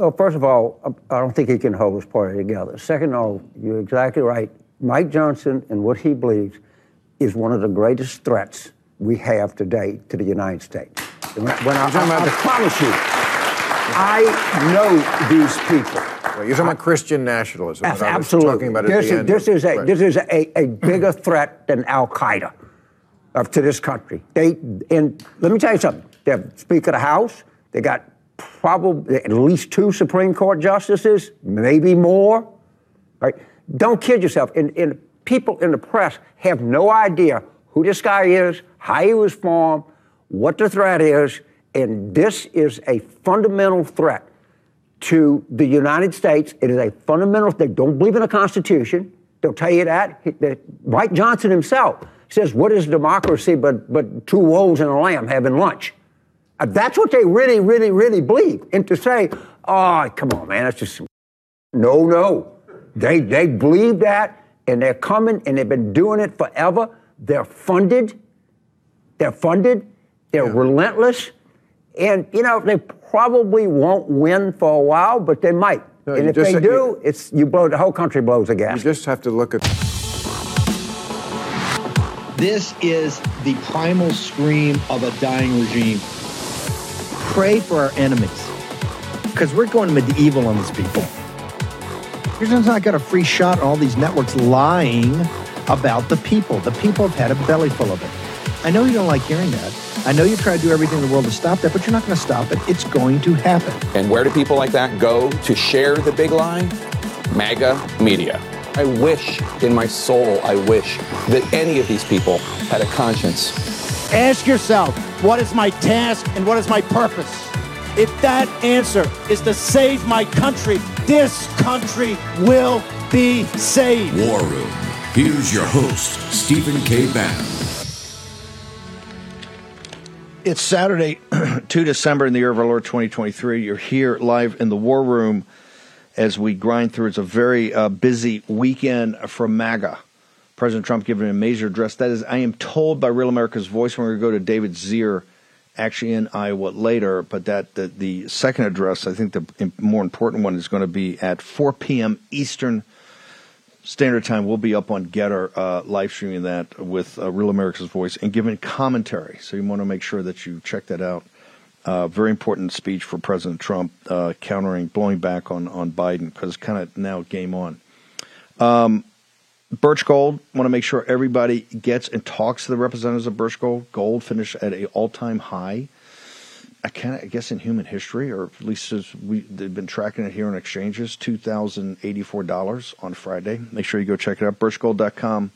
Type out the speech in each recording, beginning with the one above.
well, first of all, um, I don't think he can hold his party together. Second of all, you're exactly right. Mike Johnson and what he believes is one of the greatest threats we have today to the United States. When, when I, I, I promise you, I know these people. Well, you're talking about Christian nationalism. Absolutely. Talking about this, is, this is a right. this is a, a bigger threat than Al Qaeda to this country. They and let me tell you something. They have Speaker of the House. They got probably at least two Supreme Court justices, maybe more. Right? Don't kid yourself. And, and people in the press have no idea who this guy is, how he was formed, what the threat is, and this is a fundamental threat to the United States. It is a fundamental. They don't believe in the Constitution. They'll tell you that. Mike Johnson himself says, "What is democracy but but two wolves and a lamb having lunch?" Uh, that's what they really, really, really believe. And to say, "Oh, come on, man, that's just no, no," they they believe that, and they're coming, and they've been doing it forever. They're funded. They're funded. They're yeah. relentless. And, you know, they probably won't win for a while, but they might. No, and if they do, you, it's you blow the whole country blows a gas. You just have to look at. This is the primal scream of a dying regime. Pray for our enemies, because we're going medieval on these people. You Here's not got a free shot on all these networks lying about the people. The people have had a belly full of it. I know you don't like hearing that. I know you try to do everything in the world to stop that, but you're not going to stop it. It's going to happen. And where do people like that go to share the big lie? MAGA media. I wish in my soul, I wish that any of these people had a conscience. Ask yourself, what is my task and what is my purpose? If that answer is to save my country, this country will be saved. War Room. Here's your host, Stephen K. Bannon. It's Saturday, 2 December in the year of our Lord 2023. You're here live in the War Room as we grind through. It's a very uh, busy weekend for MAGA. President Trump giving a major address. That is, I am told by Real America's Voice, we're going to go to David Zere, actually in Iowa later, but that the, the second address, I think the more important one, is going to be at 4 p.m. Eastern Standard Time. We'll be up on Gettr uh, live streaming that with uh, Real America's Voice and giving commentary. So you want to make sure that you check that out. Uh, very important speech for President Trump, uh, countering, blowing back on on Biden because it's kind of now game on. Um, Birch Gold, want to make sure everybody gets and talks to the representatives of Birch Gold. Gold finished at an all time high. I can I guess in human history, or at least as we they've been tracking it here in exchanges, two thousand eighty four dollars on Friday. Make sure you go check it out. Birchgold.com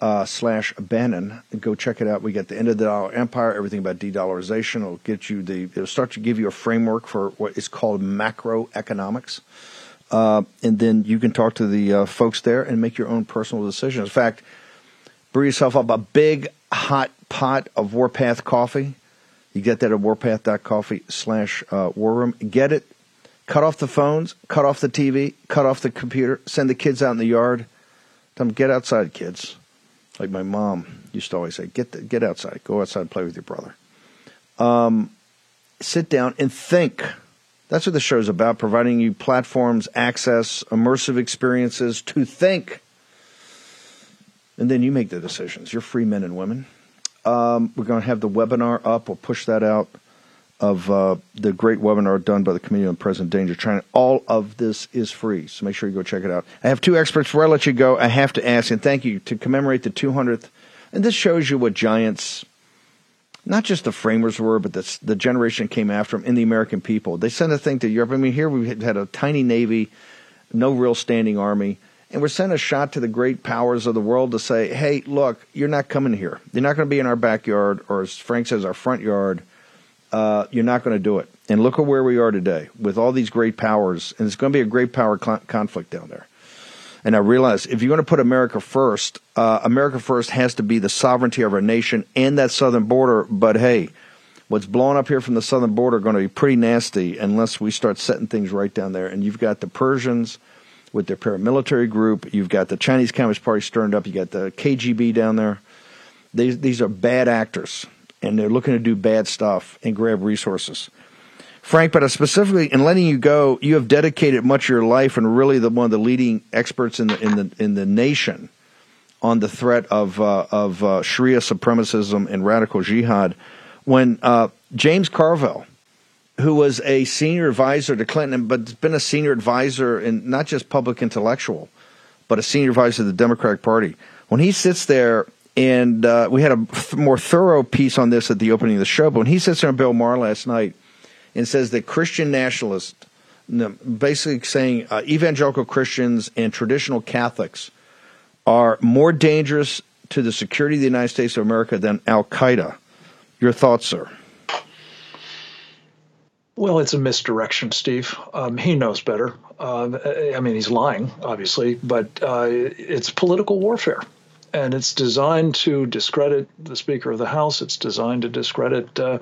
uh, slash Bannon. Go check it out. We got the end of the dollar empire, everything about de-dollarization. It'll get you the it'll start to give you a framework for what is called macroeconomics. Uh, and then you can talk to the uh, folks there and make your own personal decisions. In fact, brew yourself up a big hot pot of Warpath coffee you get that at warpath.coffee slash uh, war room. Get it. Cut off the phones, cut off the TV, cut off the computer, send the kids out in the yard. Tell them, get outside, kids. Like my mom used to always say, get, the, get outside. Go outside and play with your brother. Um, sit down and think. That's what the show's about, providing you platforms, access, immersive experiences to think. And then you make the decisions. You're free men and women. Um, we're going to have the webinar up. We'll push that out of uh, the great webinar done by the Committee on Present Danger China. All of this is free, so make sure you go check it out. I have two experts. Before I let you go, I have to ask, and thank you, to commemorate the 200th. And this shows you what giants, not just the framers were, but the, the generation came after them, and the American people. They sent a thing to Europe. I mean, here we had a tiny navy, no real standing army. And we're sending a shot to the great powers of the world to say, hey, look, you're not coming here. You're not going to be in our backyard, or as Frank says, our front yard. Uh, you're not going to do it. And look at where we are today with all these great powers. And it's going to be a great power cl- conflict down there. And I realize if you're going to put America first, uh, America first has to be the sovereignty of our nation and that southern border. But hey, what's blowing up here from the southern border going to be pretty nasty unless we start setting things right down there. And you've got the Persians with their paramilitary group. You've got the Chinese Communist Party stirred up. You got the KGB down there. These these are bad actors, and they're looking to do bad stuff and grab resources. Frank, but specifically in letting you go, you have dedicated much of your life and really the one of the leading experts in the in the in the nation on the threat of uh, of uh, Sharia supremacism and radical jihad. When uh, James Carville, who was a senior advisor to Clinton, but been a senior advisor and not just public intellectual, but a senior advisor to the Democratic Party, when he sits there and uh, we had a more thorough piece on this at the opening of the show, but when he sits there on Bill Maher last night and says that Christian nationalists, basically saying uh, evangelical Christians and traditional Catholics are more dangerous to the security of the United States of America than Al Qaeda. Your thoughts, sir? Well, it's a misdirection, Steve. Um, he knows better. Uh, I mean, he's lying, obviously, but uh, it's political warfare and it's designed to discredit the Speaker of the House. It's designed to discredit, uh,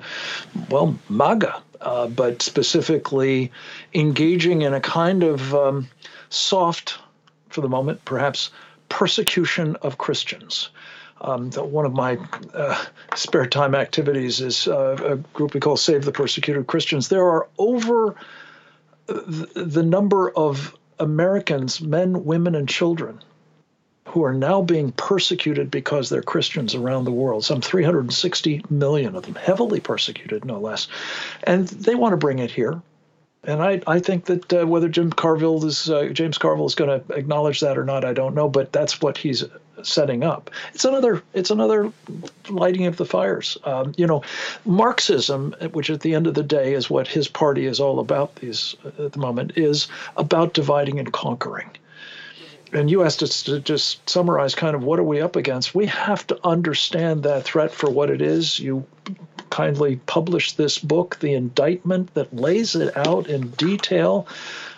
well, MAGA, uh, but specifically engaging in a kind of um, soft, for the moment, perhaps persecution of Christians. Um, one of my uh, spare time activities is uh, a group we call Save the Persecuted Christians. There are over the, the number of Americans, men, women, and children who are now being persecuted because they're Christians around the world. Some 360 million of them, heavily persecuted, no less. And they want to bring it here. And I, I think that uh, whether Jim Carville is uh, James Carville is going to acknowledge that or not, I don't know. But that's what he's setting up. It's another it's another lighting of the fires. Um, you know, Marxism, which at the end of the day is what his party is all about. These uh, at the moment is about dividing and conquering and you asked us to just summarize kind of what are we up against. We have to understand that threat for what it is. You kindly published this book, The Indictment, that lays it out in detail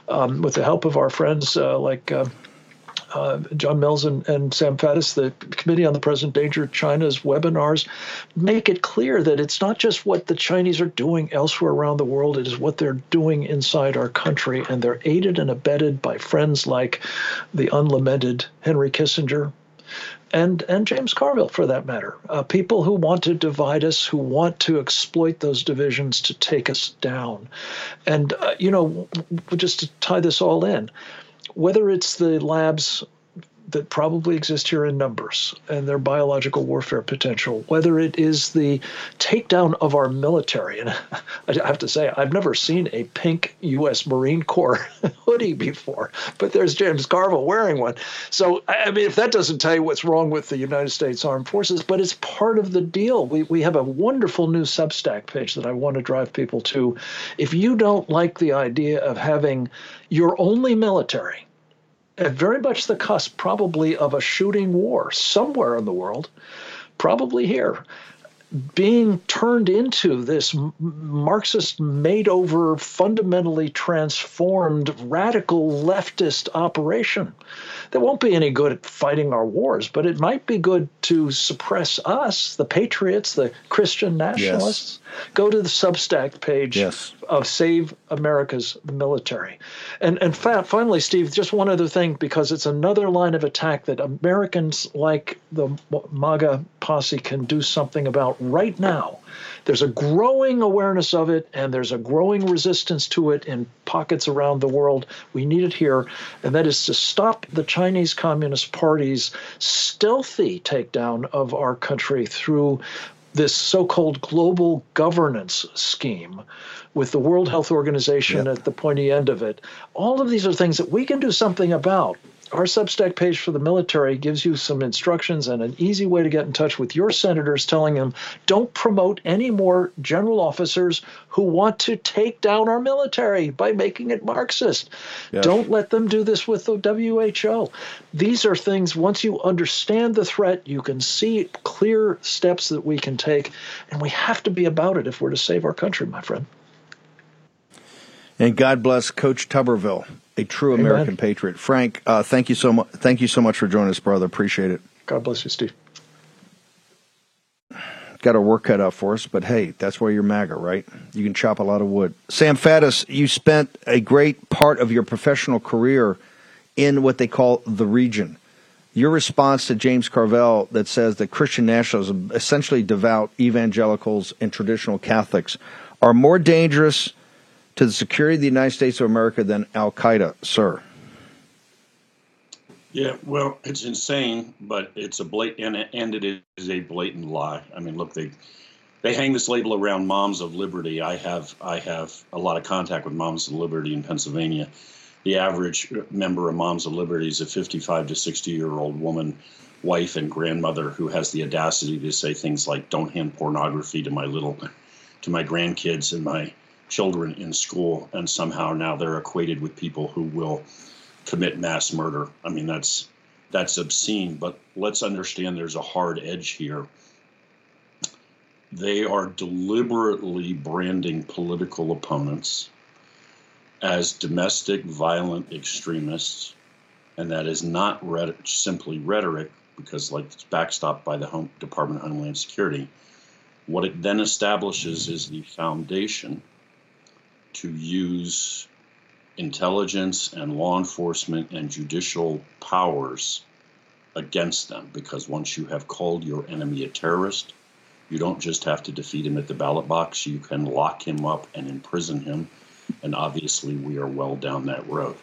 um, with the help of our friends uh, like. Uh, uh, John Mills and, and Sam Faddis, the Committee on the Present Danger of China's webinars, make it clear that it's not just what the Chinese are doing elsewhere around the world, it is what they're doing inside our country. And they're aided and abetted by friends like the unlamented Henry Kissinger, and and James Carville for that matter. Uh, people who want to divide us, who want to exploit those divisions to take us down. And uh, you know, just to tie this all in, whether it's the labs that probably exist here in numbers and their biological warfare potential, whether it is the takedown of our military. And I have to say, I've never seen a pink U.S. Marine Corps hoodie before, but there's James Carville wearing one. So, I mean, if that doesn't tell you what's wrong with the United States Armed Forces, but it's part of the deal. We, we have a wonderful new Substack page that I want to drive people to. If you don't like the idea of having your only military, at very much the cusp, probably, of a shooting war somewhere in the world, probably here, being turned into this Marxist made over, fundamentally transformed, radical leftist operation. That won't be any good at fighting our wars, but it might be good to suppress us, the patriots, the Christian nationalists. Yes. Go to the Substack page yes. of Save America's Military. And, and fa- finally, Steve, just one other thing, because it's another line of attack that Americans like the MAGA posse can do something about right now. There's a growing awareness of it, and there's a growing resistance to it in pockets around the world. We need it here, and that is to stop the Chinese Communist Party's stealthy takedown of our country through this so-called global governance scheme with the World Health Organization yep. at the pointy end of it. All of these are things that we can do something about our Substack page for the military gives you some instructions and an easy way to get in touch with your senators, telling them don't promote any more general officers who want to take down our military by making it Marxist. Yes. Don't let them do this with the WHO. These are things, once you understand the threat, you can see clear steps that we can take, and we have to be about it if we're to save our country, my friend. And God bless Coach Tuberville a true American Amen. patriot. Frank, uh, thank you so much. Thank you so much for joining us, brother. Appreciate it. God bless you, Steve. Got our work cut out for us, but hey, that's why you're MAGA, right? You can chop a lot of wood. Sam Faddis, you spent a great part of your professional career in what they call the region. Your response to James Carville that says that Christian nationalism, essentially devout evangelicals and traditional Catholics, are more dangerous to the security of the United States of America than Al Qaeda, sir? Yeah, well, it's insane, but it's a blatant, and, and it is a blatant lie. I mean, look, they they hang this label around Moms of Liberty. I have I have a lot of contact with Moms of Liberty in Pennsylvania. The average member of Moms of Liberty is a 55 to 60 year old woman, wife and grandmother who has the audacity to say things like, "Don't hand pornography to my little, to my grandkids and my children in school," and somehow now they're equated with people who will commit mass murder. I mean, that's that's obscene. But let's understand there's a hard edge here. They are deliberately branding political opponents as domestic violent extremists, and that is not simply rhetoric because, like, it's backstopped by the Home Department of Homeland Security. What it then establishes is the foundation to use intelligence and law enforcement and judicial powers against them because once you have called your enemy a terrorist, you don't just have to defeat him at the ballot box, you can lock him up and imprison him. And obviously, we are well down that road.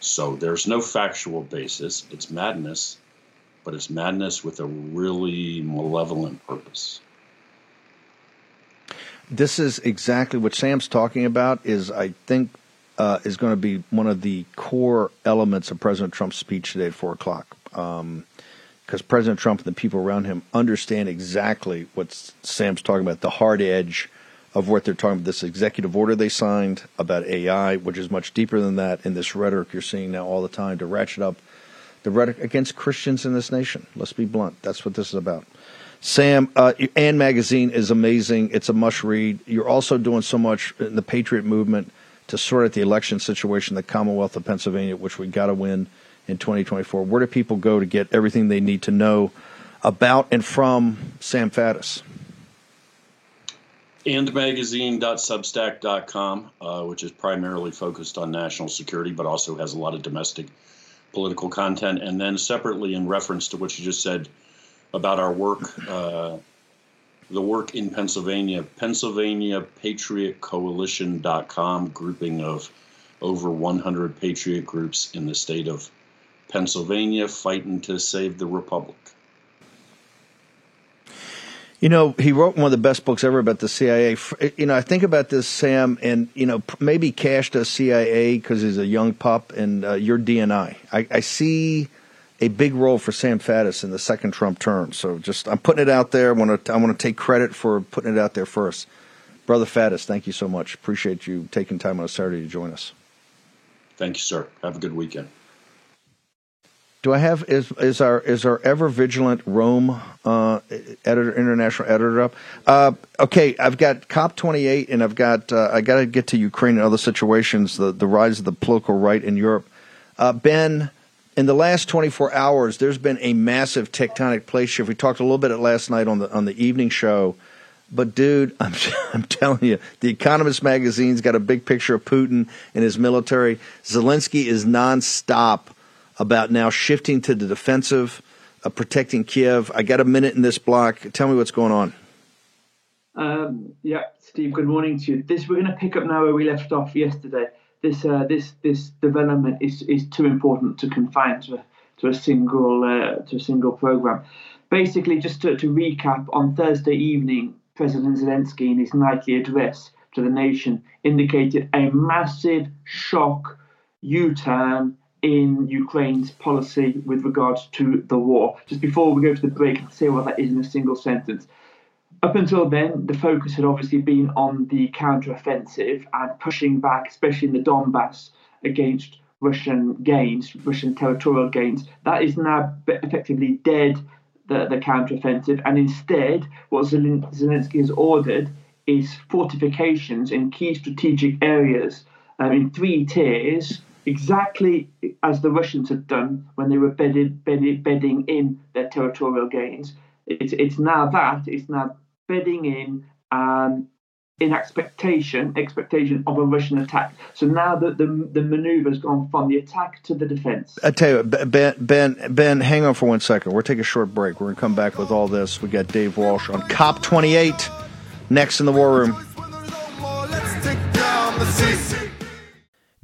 So there's no factual basis. It's madness, but it's madness with a really malevolent purpose. This is exactly what Sam's talking about. Is I think uh, is going to be one of the core elements of President Trump's speech today at 4 o'clock. Because um, President Trump and the people around him understand exactly what Sam's talking about the hard edge of what they're talking about. This executive order they signed about AI, which is much deeper than that, and this rhetoric you're seeing now all the time to ratchet up the rhetoric against Christians in this nation. Let's be blunt. That's what this is about. Sam, uh, and Magazine is amazing. It's a must read. You're also doing so much in the Patriot movement to sort out the election situation, in the Commonwealth of Pennsylvania, which we got to win in 2024. Where do people go to get everything they need to know about and from Sam Faddis? andmagazine.substack.com, uh, which is primarily focused on national security, but also has a lot of domestic political content. And then separately, in reference to what you just said about our work, uh, the work in Pennsylvania, Pennsylvania Patriot Coalition.com, grouping of over 100 patriot groups in the state of Pennsylvania fighting to save the republic. You know, he wrote one of the best books ever about the CIA. You know, I think about this, Sam, and you know, maybe Kash does CIA because he's a young pup, and uh, you're DNI. I, I see a big role for Sam Faddis in the second Trump term. So just I'm putting it out there. I want to I want to take credit for putting it out there first. Brother Faddis, thank you so much. Appreciate you taking time on a Saturday to join us. Thank you, sir. Have a good weekend. Do I have is is our is our ever vigilant Rome uh, editor international editor up? Uh, okay, I've got COP twenty eight, and I've got uh, I got to get to Ukraine and other situations. The the rise of the political right in Europe. Uh, ben, in the last 24 hours, there's been a massive tectonic plate shift. We talked a little bit at last night on the on the evening show, but dude, I'm I'm telling you, the Economist magazine's got a big picture of Putin and his military. Zelensky is nonstop about now shifting to the defensive, uh, protecting Kiev. I got a minute in this block. Tell me what's going on. Um, yeah, Steve. Good morning to you. This we're going to pick up now where we left off yesterday this uh, this this development is, is too important to confine to a, to a single uh, to a single program. Basically, just to, to recap, on Thursday evening, President Zelensky, in his nightly address to the nation, indicated a massive shock U-turn in Ukraine's policy with regards to the war. Just before we go to the break, I'll say what that is in a single sentence. Up until then, the focus had obviously been on the counteroffensive and pushing back, especially in the Donbass, against Russian gains, Russian territorial gains. That is now effectively dead, the, the counteroffensive. And instead, what Zelensky has ordered is fortifications in key strategic areas um, in three tiers, exactly as the Russians had done when they were bedded, bedded, bedding in their territorial gains. It's, it's now that, it's now bedding in um, in expectation expectation of a Russian attack. So now that the the maneuver has gone from the attack to the defense. I tell you, Ben, Ben, Ben, hang on for one second. We're taking a short break. We're going to come back with all this. We got Dave Walsh on COP 28 next in the War Room.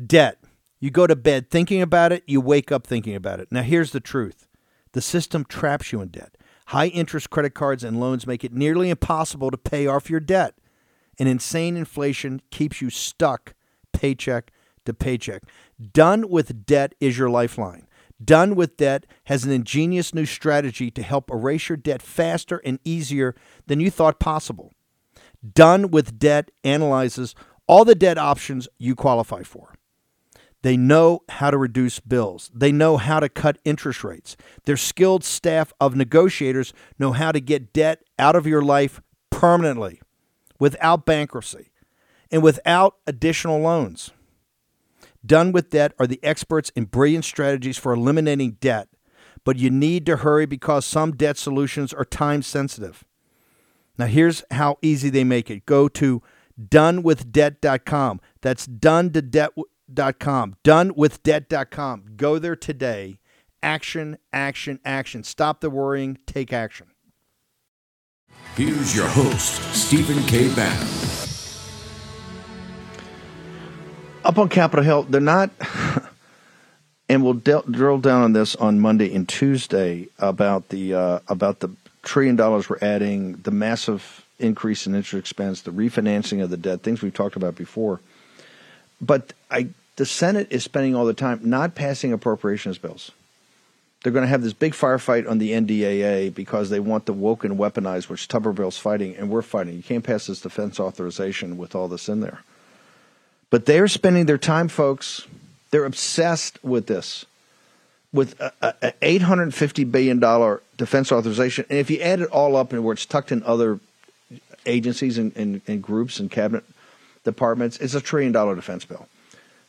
Debt. You go to bed thinking about it, you wake up thinking about it. Now, here's the truth the system traps you in debt. High interest credit cards and loans make it nearly impossible to pay off your debt. And insane inflation keeps you stuck paycheck to paycheck. Done with debt is your lifeline. Done with Debt has an ingenious new strategy to help erase your debt faster and easier than you thought possible. Done with Debt analyzes all the debt options you qualify for. They know how to reduce bills. They know how to cut interest rates. Their skilled staff of negotiators know how to get debt out of your life permanently without bankruptcy and without additional loans. Done with Debt are the experts in brilliant strategies for eliminating debt, but you need to hurry because some debt solutions are time sensitive. Now, here's how easy they make it go to donewithdebt.com. That's done to debt.com. Donewithdebt.com. Go there today. Action, action, action. Stop the worrying, take action. Here's your host, Stephen K. Bannon. Up on Capitol Hill, they're not, and we'll del- drill down on this on Monday and Tuesday about the uh, about the trillion dollars we're adding, the massive increase in interest expense, the refinancing of the debt, things we've talked about before. But I, the Senate is spending all the time not passing appropriations bills. They're going to have this big firefight on the NDAA because they want the woke and weaponized, which Tuberville's fighting, and we're fighting. You can't pass this defense authorization with all this in there. But they're spending their time, folks. They're obsessed with this, with a, eight hundred fifty billion dollar defense authorization, and if you add it all up and where it's tucked in other agencies and, and, and groups and cabinet departments, it's a trillion dollar defense bill.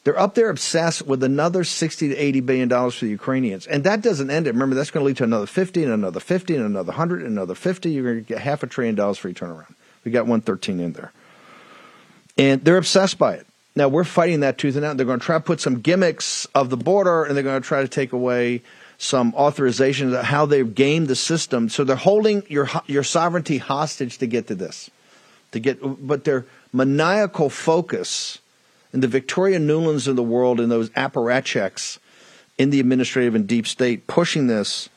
They're up there obsessed with another 60 to 80 billion dollars for the Ukrainians. And that doesn't end it. Remember, that's going to lead to another 50 and another 50 and another 100 and another 50. You're going to get half a trillion dollars for your turnaround. We got 113 in there. And they're obsessed by it. Now we're fighting that tooth and out. They're going to try to put some gimmicks of the border, and they're going to try to take away some authorizations of how they've gamed the system. So they're holding your your sovereignty hostage to get to this, to get. But their maniacal focus and the Victoria Nulands of the world and those apparatchiks in the administrative and deep state pushing this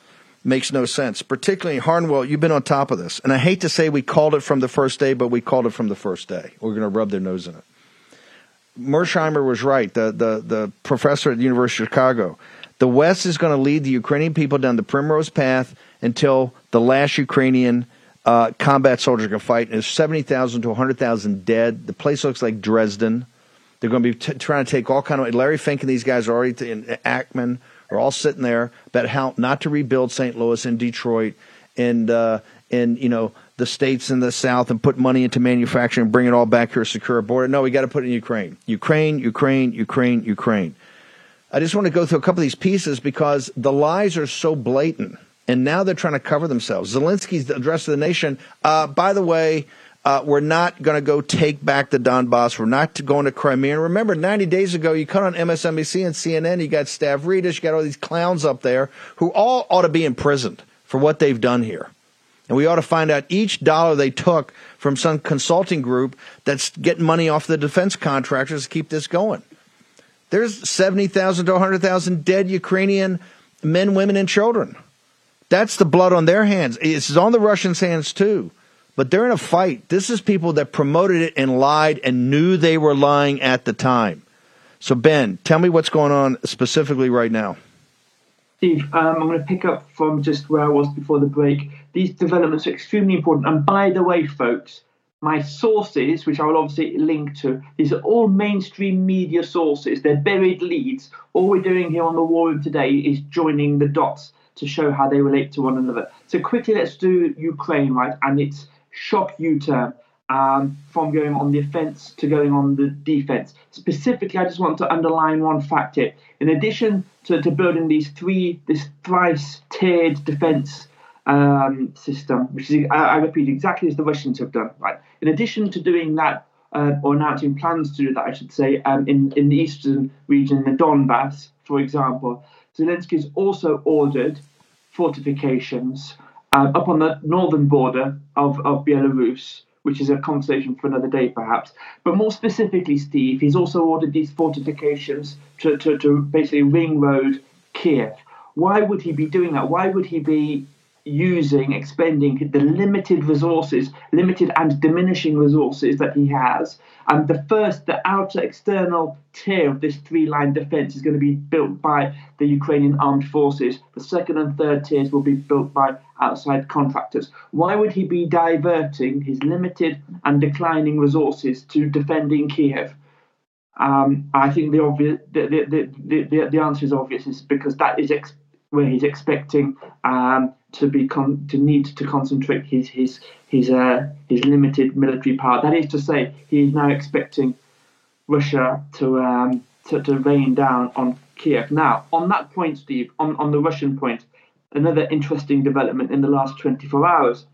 makes no sense. Particularly Harnwell, you've been on top of this, and I hate to say we called it from the first day, but we called it from the first day. We're going to rub their nose in it. Mearsheimer was right, the, the, the professor at the University of Chicago. The West is going to lead the Ukrainian people down the primrose path until the last Ukrainian uh, combat soldier can fight. And there's 70,000 to 100,000 dead. The place looks like Dresden. They're going to be t- trying to take all kind of Larry Fink and these guys are already t- in Ackman are all sitting there about how not to rebuild St. Louis and Detroit and uh, and you know the states in the South and put money into manufacturing and bring it all back here, secure a border. No, we got to put it in Ukraine. Ukraine, Ukraine, Ukraine, Ukraine. I just want to go through a couple of these pieces because the lies are so blatant. And now they're trying to cover themselves. Zelensky's address to the nation. Uh, by the way, uh, we're not going to go take back the Donbass. We're not going to Crimea. And remember, 90 days ago, you cut on MSNBC and CNN. You got Stavridis. You got all these clowns up there who all ought to be imprisoned for what they've done here. And we ought to find out each dollar they took from some consulting group that's getting money off the defense contractors to keep this going. There's 70,000 to 100,000 dead Ukrainian men, women, and children. That's the blood on their hands. It's on the Russians' hands too. But they're in a fight. This is people that promoted it and lied and knew they were lying at the time. So, Ben, tell me what's going on specifically right now. Steve, um, I'm going to pick up from just where I was before the break these developments are extremely important. And by the way, folks, my sources, which I will obviously link to, these are all mainstream media sources. They're buried leads. All we're doing here on the War Room today is joining the dots to show how they relate to one another. So quickly, let's do Ukraine, right? And its shock U-turn um, from going on the offence to going on the defence. Specifically, I just want to underline one fact here. In addition to, to building these three, this thrice tiered defence um, system, which is, I, I, repeat, exactly as the Russians have done. Right. In addition to doing that, uh, or announcing plans to do that, I should say, um, in in the eastern region, the Donbass, for example, Zelensky has also ordered fortifications uh, up on the northern border of, of Belarus, which is a conversation for another day, perhaps. But more specifically, Steve, he's also ordered these fortifications to, to, to basically ring road Kiev. Why would he be doing that? Why would he be using, expending the limited resources, limited and diminishing resources that he has. And the first, the outer external tier of this three line defense is going to be built by the Ukrainian armed forces. The second and third tiers will be built by outside contractors. Why would he be diverting his limited and declining resources to defending Kiev? Um, I think the obvious, the, the, the, the, answer is obvious, is because that is ex- where he's expecting um, to be con- to need to concentrate his his his uh, his limited military power. That is to say, he is now expecting Russia to um, to, to rain down on Kiev. Now, on that point, Steve, on, on the Russian point, another interesting development in the last 24 hours.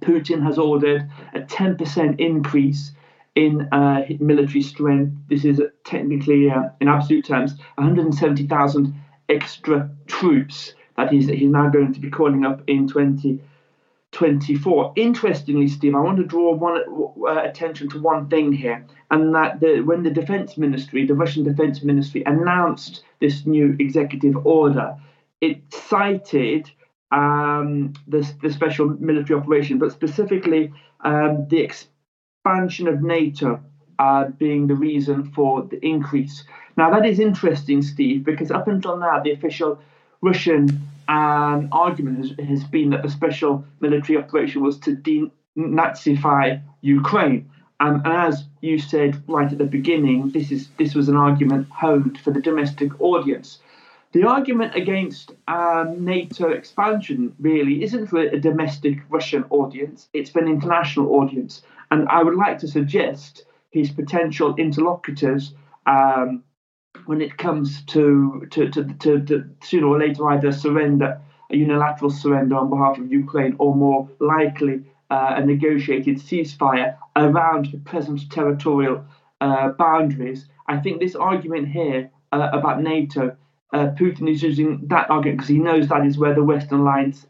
Putin has ordered a 10% increase in uh, military strength. This is technically, uh, in absolute terms, 170,000 extra troops that he's, he's now going to be calling up in 2024. Interestingly, Steve, I want to draw one uh, attention to one thing here, and that the, when the defense ministry, the Russian defense ministry, announced this new executive order, it cited um, the, the special military operation, but specifically um, the expansion of NATO uh, being the reason for the increase. Now, that is interesting, Steve, because up until now, the official Russian um, argument has, has been that the special military operation was to denazify Ukraine. Um, and as you said right at the beginning, this is this was an argument honed for the domestic audience. The argument against um, NATO expansion really isn't for a domestic Russian audience; it's for an international audience. And I would like to suggest his potential interlocutors um, when it comes to to, to, to, to sooner or later either surrender, a unilateral surrender on behalf of Ukraine, or more likely uh, a negotiated ceasefire around the present territorial uh, boundaries. I think this argument here uh, about NATO, uh, Putin is using that argument because he knows that is where the Western alliance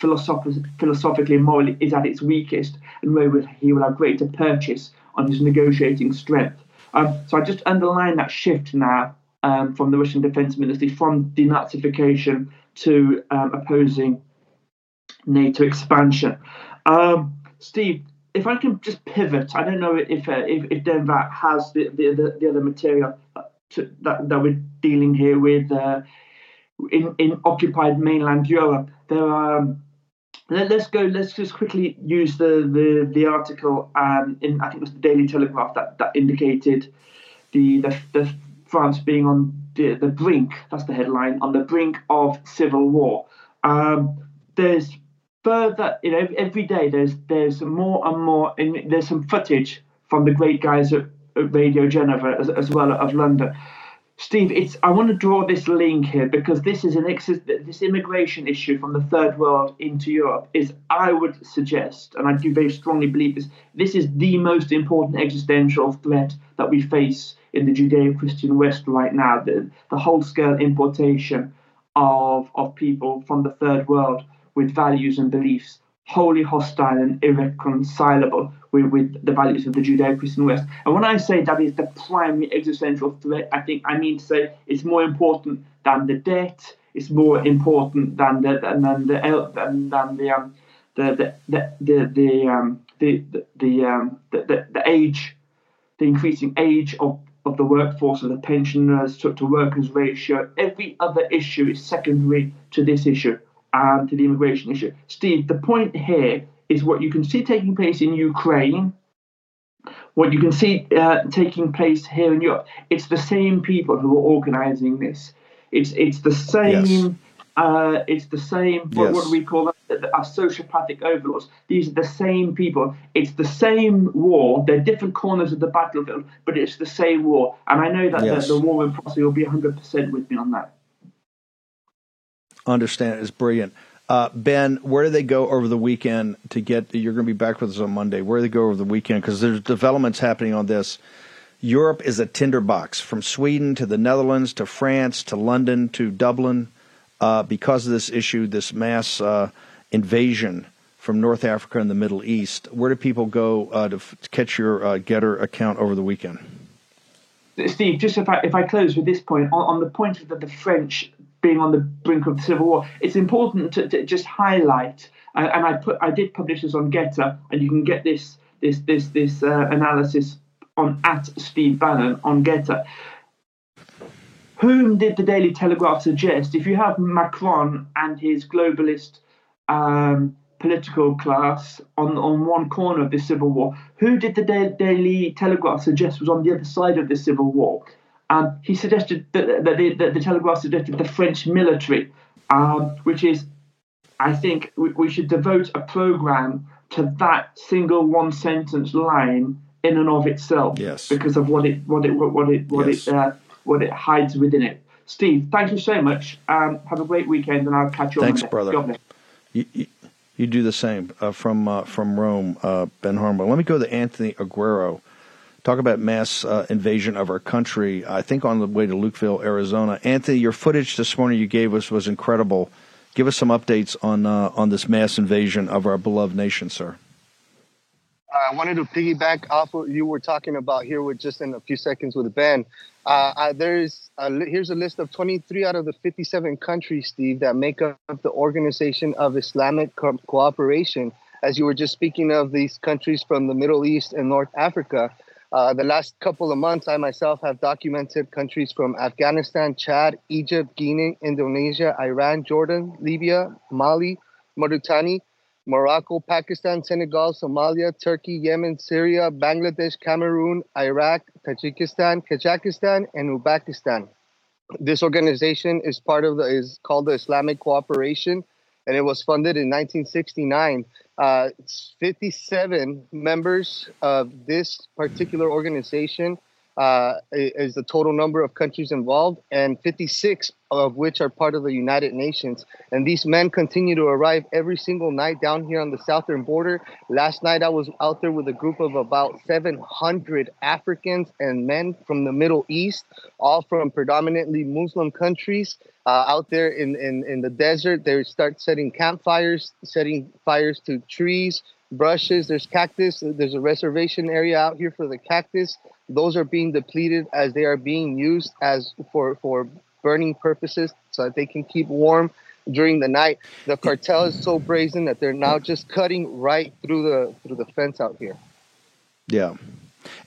philosoph- philosophically and morally is at its weakest, and where he will have greater purchase on his negotiating strength. Um, so I just underline that shift now um, from the Russian Defense Ministry from denazification to um, opposing NATO expansion. Um, Steve, if I can just pivot, I don't know if uh, if, if Denver has the, the, the, the other material to, that, that we're dealing here with uh, in, in occupied mainland Europe. There are um, let, us go. Let's just quickly use the the, the article um, in I think it was the Daily Telegraph that, that indicated the, the, the France being on the, the brink. That's the headline on the brink of civil war. Um, there's further, you know, every day there's there's more and more, and there's some footage from the great guys at, Radio Genoa as, as well of London Steve, it's I want to draw this link here because this is an this immigration issue from the third world into Europe is I would suggest, and I do very strongly believe this, this is the most important existential threat that we face in the Judeo-Christian West right now. The, the whole-scale importation of of people from the third world with values and beliefs wholly hostile and irreconcilable with, with the values of the Judeo-Christian West. And when I say that is the primary existential threat, I think I mean to say it's more important than the debt. It's more important than the than, than the than, than the um, the the the the um, the the, um, the, the, the age, the increasing age of of the workforce, of the pensioners to, to workers ratio. Every other issue is secondary to this issue and to the immigration issue. Steve, the point here is what you can see taking place in Ukraine, what you can see uh, taking place here in Europe. It's the same people who are organising this. It's it's the same. Yes. Uh, it's the same. What, yes. what do we call them? Our sociopathic overlords. These are the same people. It's the same war. They're different corners of the battlefield, but it's the same war. And I know that yes. the, the War Room posse will be 100% with me on that understand it is brilliant. Uh, ben, where do they go over the weekend to get? You're going to be back with us on Monday. Where do they go over the weekend? Because there's developments happening on this. Europe is a tinderbox from Sweden to the Netherlands to France to London to Dublin uh, because of this issue, this mass uh, invasion from North Africa and the Middle East. Where do people go uh, to, f- to catch your uh, Gettr account over the weekend? Steve, just if I if I close with this point on, on the point of the, the French being on the brink of the civil war, it's important to, to just highlight. Uh, and I put I did publish this on Gettr, and you can get this this this this uh, analysis on at Steve Bannon on Gettr. Whom did the Daily Telegraph suggest? If you have Macron and his globalist um, political class on, on one corner of the civil war, who did the da- Daily Telegraph suggest was on the other side of the civil war? Um, he suggested that, that, the, that the Telegraph suggested the French military, um, which is, I think, we, we should devote a program to that single one sentence line in and of itself. Yes. Because of what it what it what it what Yes. it uh, what it hides within it. Steve, thank you so much. Um, have a great weekend, and I'll catch you Thanks, on brother. God. You, you, you do the same uh, from uh, from Rome, uh, Ben Harnwell. Let me go to Anthony Aguero. Talk about mass uh, invasion of our country. I think on the way to Lukeville, Arizona. Anthony, your footage this morning you gave us was incredible. Give us some updates on uh, on this mass invasion of our beloved nation, sir. I wanted to piggyback off what you were talking about here with just in a few seconds with Ben. Uh, I, there's a, here's a list of 23 out of the 57 countries, Steve, that make up the Organization of Islamic Co- Cooperation. As you were just speaking of these countries from the Middle East and North Africa, uh, the last couple of months, I myself have documented countries from Afghanistan, Chad, Egypt, Guinea, Indonesia, Iran, Jordan, Libya, Mali, Mauritania, Morocco, Pakistan, Senegal, Somalia, Turkey, Yemen, Syria, Bangladesh, Cameroon, Iraq, Tajikistan, Kazakhstan, and Uzbekistan. This organization is part of the is called the Islamic Cooperation, and it was funded in 1969. Uh, 57 members of this particular organization uh, is the total number of countries involved, and 56 of which are part of the United Nations. And these men continue to arrive every single night down here on the southern border. Last night, I was out there with a group of about 700 Africans and men from the Middle East, all from predominantly Muslim countries. Uh, out there in, in, in the desert, they start setting campfires, setting fires to trees, brushes. There's cactus. There's a reservation area out here for the cactus. Those are being depleted as they are being used as for for burning purposes, so that they can keep warm during the night. The cartel is so brazen that they're now just cutting right through the through the fence out here. Yeah.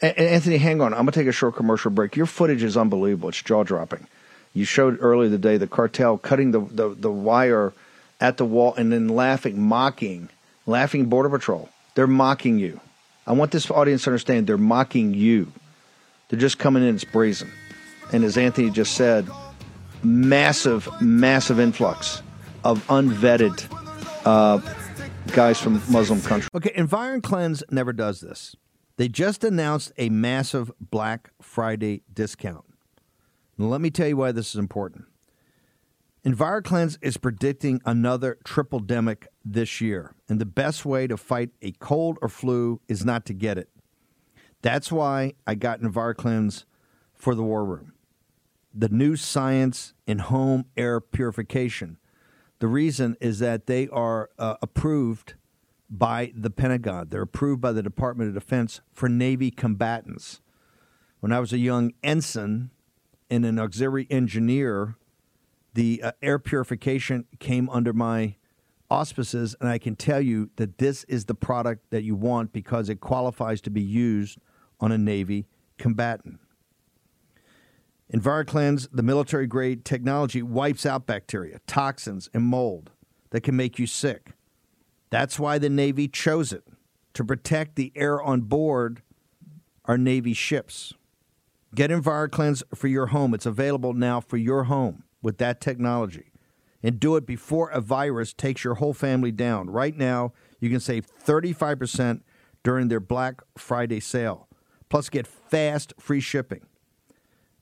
And, Anthony, hang on. I'm going to take a short commercial break. Your footage is unbelievable. It's jaw dropping. You showed earlier today the cartel cutting the, the, the wire at the wall and then laughing, mocking, laughing Border Patrol. They're mocking you. I want this audience to understand they're mocking you. They're just coming in, it's brazen. And as Anthony just said, massive, massive influx of unvetted uh, guys from Muslim countries. Okay, EnviroKlenz never does this. They just announced a massive Black Friday discount. Now, let me tell you why this is important. EnviroKlenz is predicting another triple demic this year, and the best way to fight a cold or flu is not to get it. That's why I got EnviroKlenz for the war room. The new science in home air purification. The reason is that they are uh, approved by the Pentagon. They're approved by the Department of Defense for Navy combatants. When I was a young ensign and an auxiliary engineer, the uh, air purification came under my auspices, and I can tell you that this is the product that you want because it qualifies to be used on a Navy combatant. In EnviroKlenz, the military grade technology, wipes out bacteria, toxins, and mold that can make you sick. That's why the Navy chose it to protect the air on board our Navy ships. Get EnviroKlenz for your home. It's available now for your home with that technology. And do it before a virus takes your whole family down. Right now, you can save 35% during their Black Friday sale. Plus, get fast free shipping.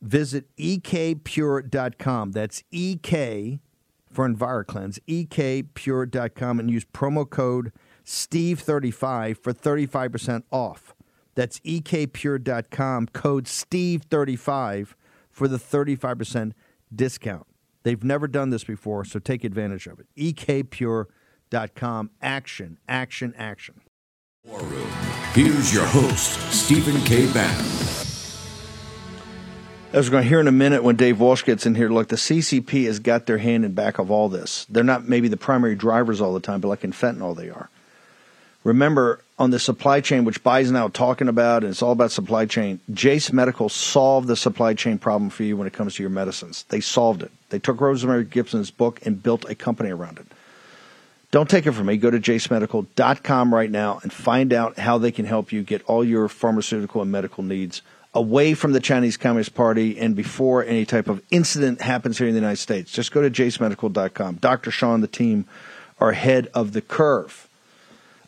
Visit ekpure.com. That's EK for EnviroKlenz, ekpure.com, and use promo code STEVE35 for 35% off. That's ekpure.com, code STEVE35 for the 35% discount. They've never done this before, so take advantage of it. ekpure.com. Action, Action, action, action. Here's your host, Stephen K. Bannon. As we're going to hear in a minute when Dave Walsh gets in here, look, the CCP has got their hand in back of all this. They're not maybe the primary drivers all the time, but like in fentanyl, they are. Remember, on the supply chain, which Biden's now talking about, and it's all about supply chain, Jase Medical solved the supply chain problem for you when it comes to your medicines. They solved it. They took Rosemary Gibson's book and built a company around it. Don't take it from me. Go to jasemedical.com right now and find out how they can help you get all your pharmaceutical and medical needs away from the Chinese Communist Party and before any type of incident happens here in the United States. Just go to jasemedical.com. Dr. Sean and the team are ahead of the curve.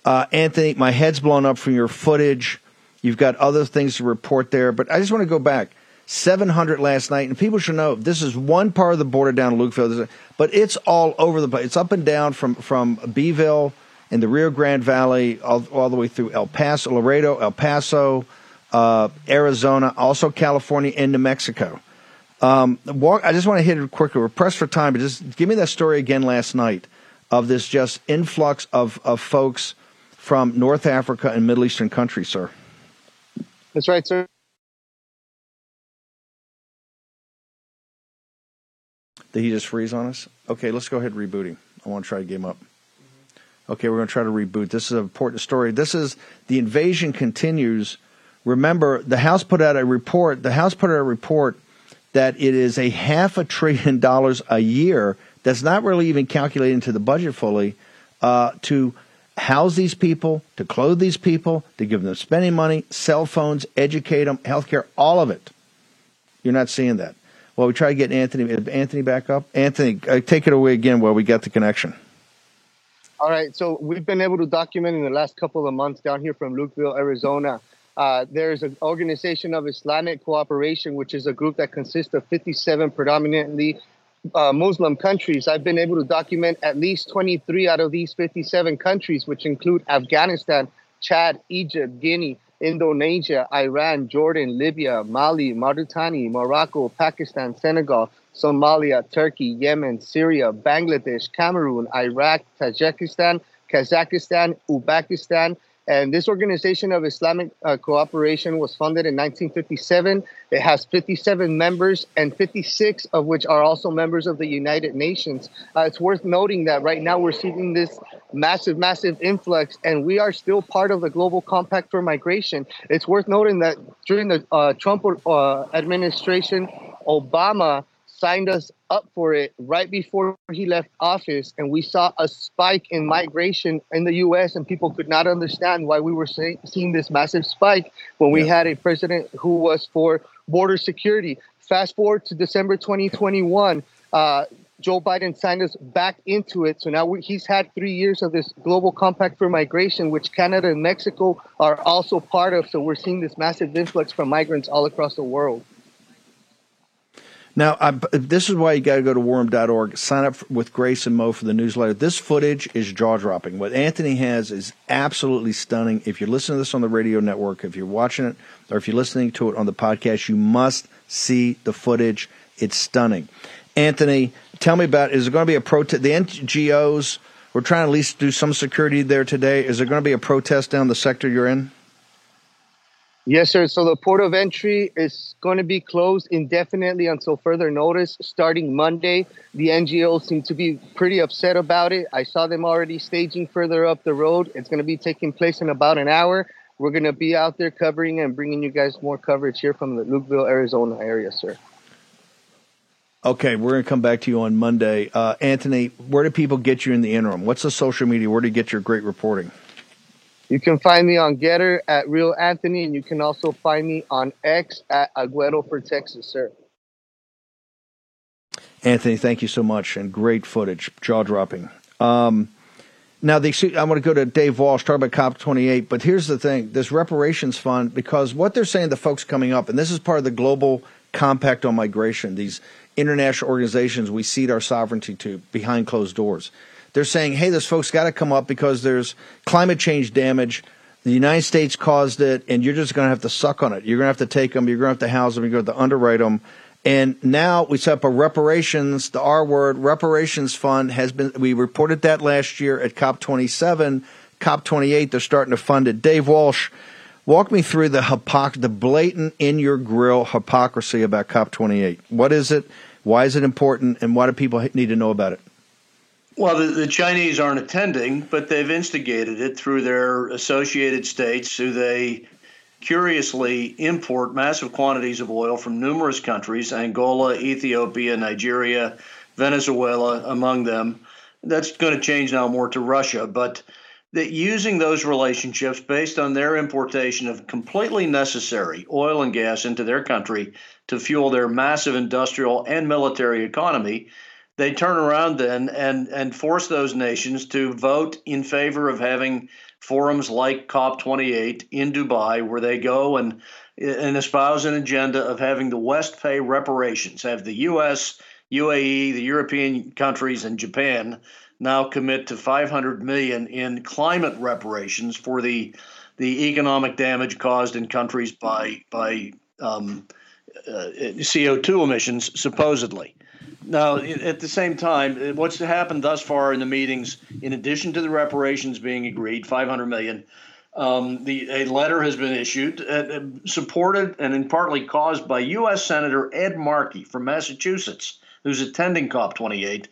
Uh, Anthony, my head's blown up from your footage. You've got other things to report there, but I just want to go back. 700 last night, and people should know this is one part of the border down Lukeville, but it's all over the place. It's up and down from from Beeville in the Rio Grande Valley all, all the way through El Paso, Laredo, El Paso, uh, Arizona, also California, and New Mexico. Um, walk, I just want to hit it quickly. We're pressed for time, but just give me that story again last night of this just influx of, of folks from North Africa and Middle Eastern countries, sir. That's right, sir. Did he just freeze on us? Okay, let's go ahead and reboot him. I want to try to him up. Okay, we're going to try to reboot. This is an important story. This is the invasion continues. Remember, the House put out a report. The House put out a report that it is a half a trillion dollars a year. That's not really even calculated into the budget fully uh, to house these people, to clothe these people, to give them spending money, cell phones, educate them, healthcare, all of it. You're not seeing that. Well, we try to get Anthony Anthony back up. Anthony, uh, take it away again while we get the connection. All right. So we've been able to document in the last couple of months down here from Lukeville, Arizona. Uh, there's an organization of Islamic cooperation, which is a group that consists of 57 predominantly uh, Muslim countries. I've been able to document at least 23 out of these 57 countries, which include Afghanistan, Chad, Egypt, Guinea, Indonesia, Iran, Jordan, Libya, Mali, Mauritania, Morocco, Pakistan, Senegal, Somalia, Turkey, Yemen, Syria, Bangladesh, Cameroon, Iraq, Tajikistan, Kazakhstan, Uzbekistan, and this organization of Islamic uh, cooperation was funded in 1957. It has 57 members, and 56 of which are also members of the United Nations. Uh, it's worth noting that right now we're seeing this massive, massive influx, and we are still part of the Global Compact for Migration. It's worth noting that during the uh, Trump uh, administration, Obama signed us up for it right before he left office and we saw a spike in migration in the US and people could not understand why we were see- seeing this massive spike when we yeah. had a president who was for border security fast forward to December 2021 uh, Joe Biden signed us back into it. So now we, he's had three years of this global compact for migration, which Canada and Mexico are also part of. So we're seeing this massive influx from migrants all across the world. Now, I, this is why you got to go to warroom.org, sign up with Grace and Mo for the newsletter. This footage is jaw dropping. What Anthony has is absolutely stunning. If you're listening to this on the radio network, if you're watching it, or if you're listening to it on the podcast, you must see the footage. It's stunning. Anthony, tell me about is there going to be a protest? The NGOs, we're trying to at least do some security there today. Is there going to be a protest down the sector you're in? Yes, sir. So the port of entry is going to be closed indefinitely until further notice starting Monday. The NGOs seem to be pretty upset about it. I saw them already staging further up the road. It's going to be taking place in about an hour. We're going to be out there covering and bringing you guys more coverage here from the Lukeville, Arizona area, sir. Okay, we're going to come back to you on Monday. Uh, Anthony, where do people get you in the interim? What's the social media? Where do you get your great reporting? You can find me on Gettr at Real Anthony, and you can also find me on X at Aguero for Texas, sir. Anthony, thank you so much, and great footage, jaw dropping. Um, now, they, I want to go to Dave Walsh, talk about COP 28, but here's the thing this reparations fund, because what they're saying, the folks coming up, and this is part of the global compact on migration, these international organizations we cede our sovereignty to behind closed doors. They're saying, hey, this folks got to come up because there's climate change damage. The United States caused it, and you're just going to have to suck on it. You're going to have to take them. You're going to have to house them. You're going to have to underwrite them. And now we set up a reparations, the R word, reparations fund has been, we reported that last year at COP27, COP28, they're starting to fund it. Dave Walsh, walk me through the hypoc- the blatant in your grill hypocrisy about COP28. What is it? Why is it important? And why do people need to know about it? Well, the, the, Chinese aren't attending, but they've instigated it through their associated states, who they curiously import massive quantities of oil from numerous countries Angola, Ethiopia, Nigeria, Venezuela, among them. That's going to change now more to Russia, but that using those relationships based on their importation of completely necessary oil and gas into their country to fuel their massive industrial and military economy, they turn around then and, and force those nations to vote in favor of having forums like COP28 in Dubai, where they go and, and espouse an agenda of having the West pay reparations, have the U.S., UAE, the European countries, and Japan now commit to 500 million in climate reparations for the the economic damage caused in countries by by um, uh, CO2 emissions, supposedly. Now, at the same time, what's happened thus far in the meetings, in addition to the reparations being agreed, 500 million, um, the, a letter has been issued, uh, supported and in partly caused by U.S. Senator Ed Markey from Massachusetts, who's attending COP28,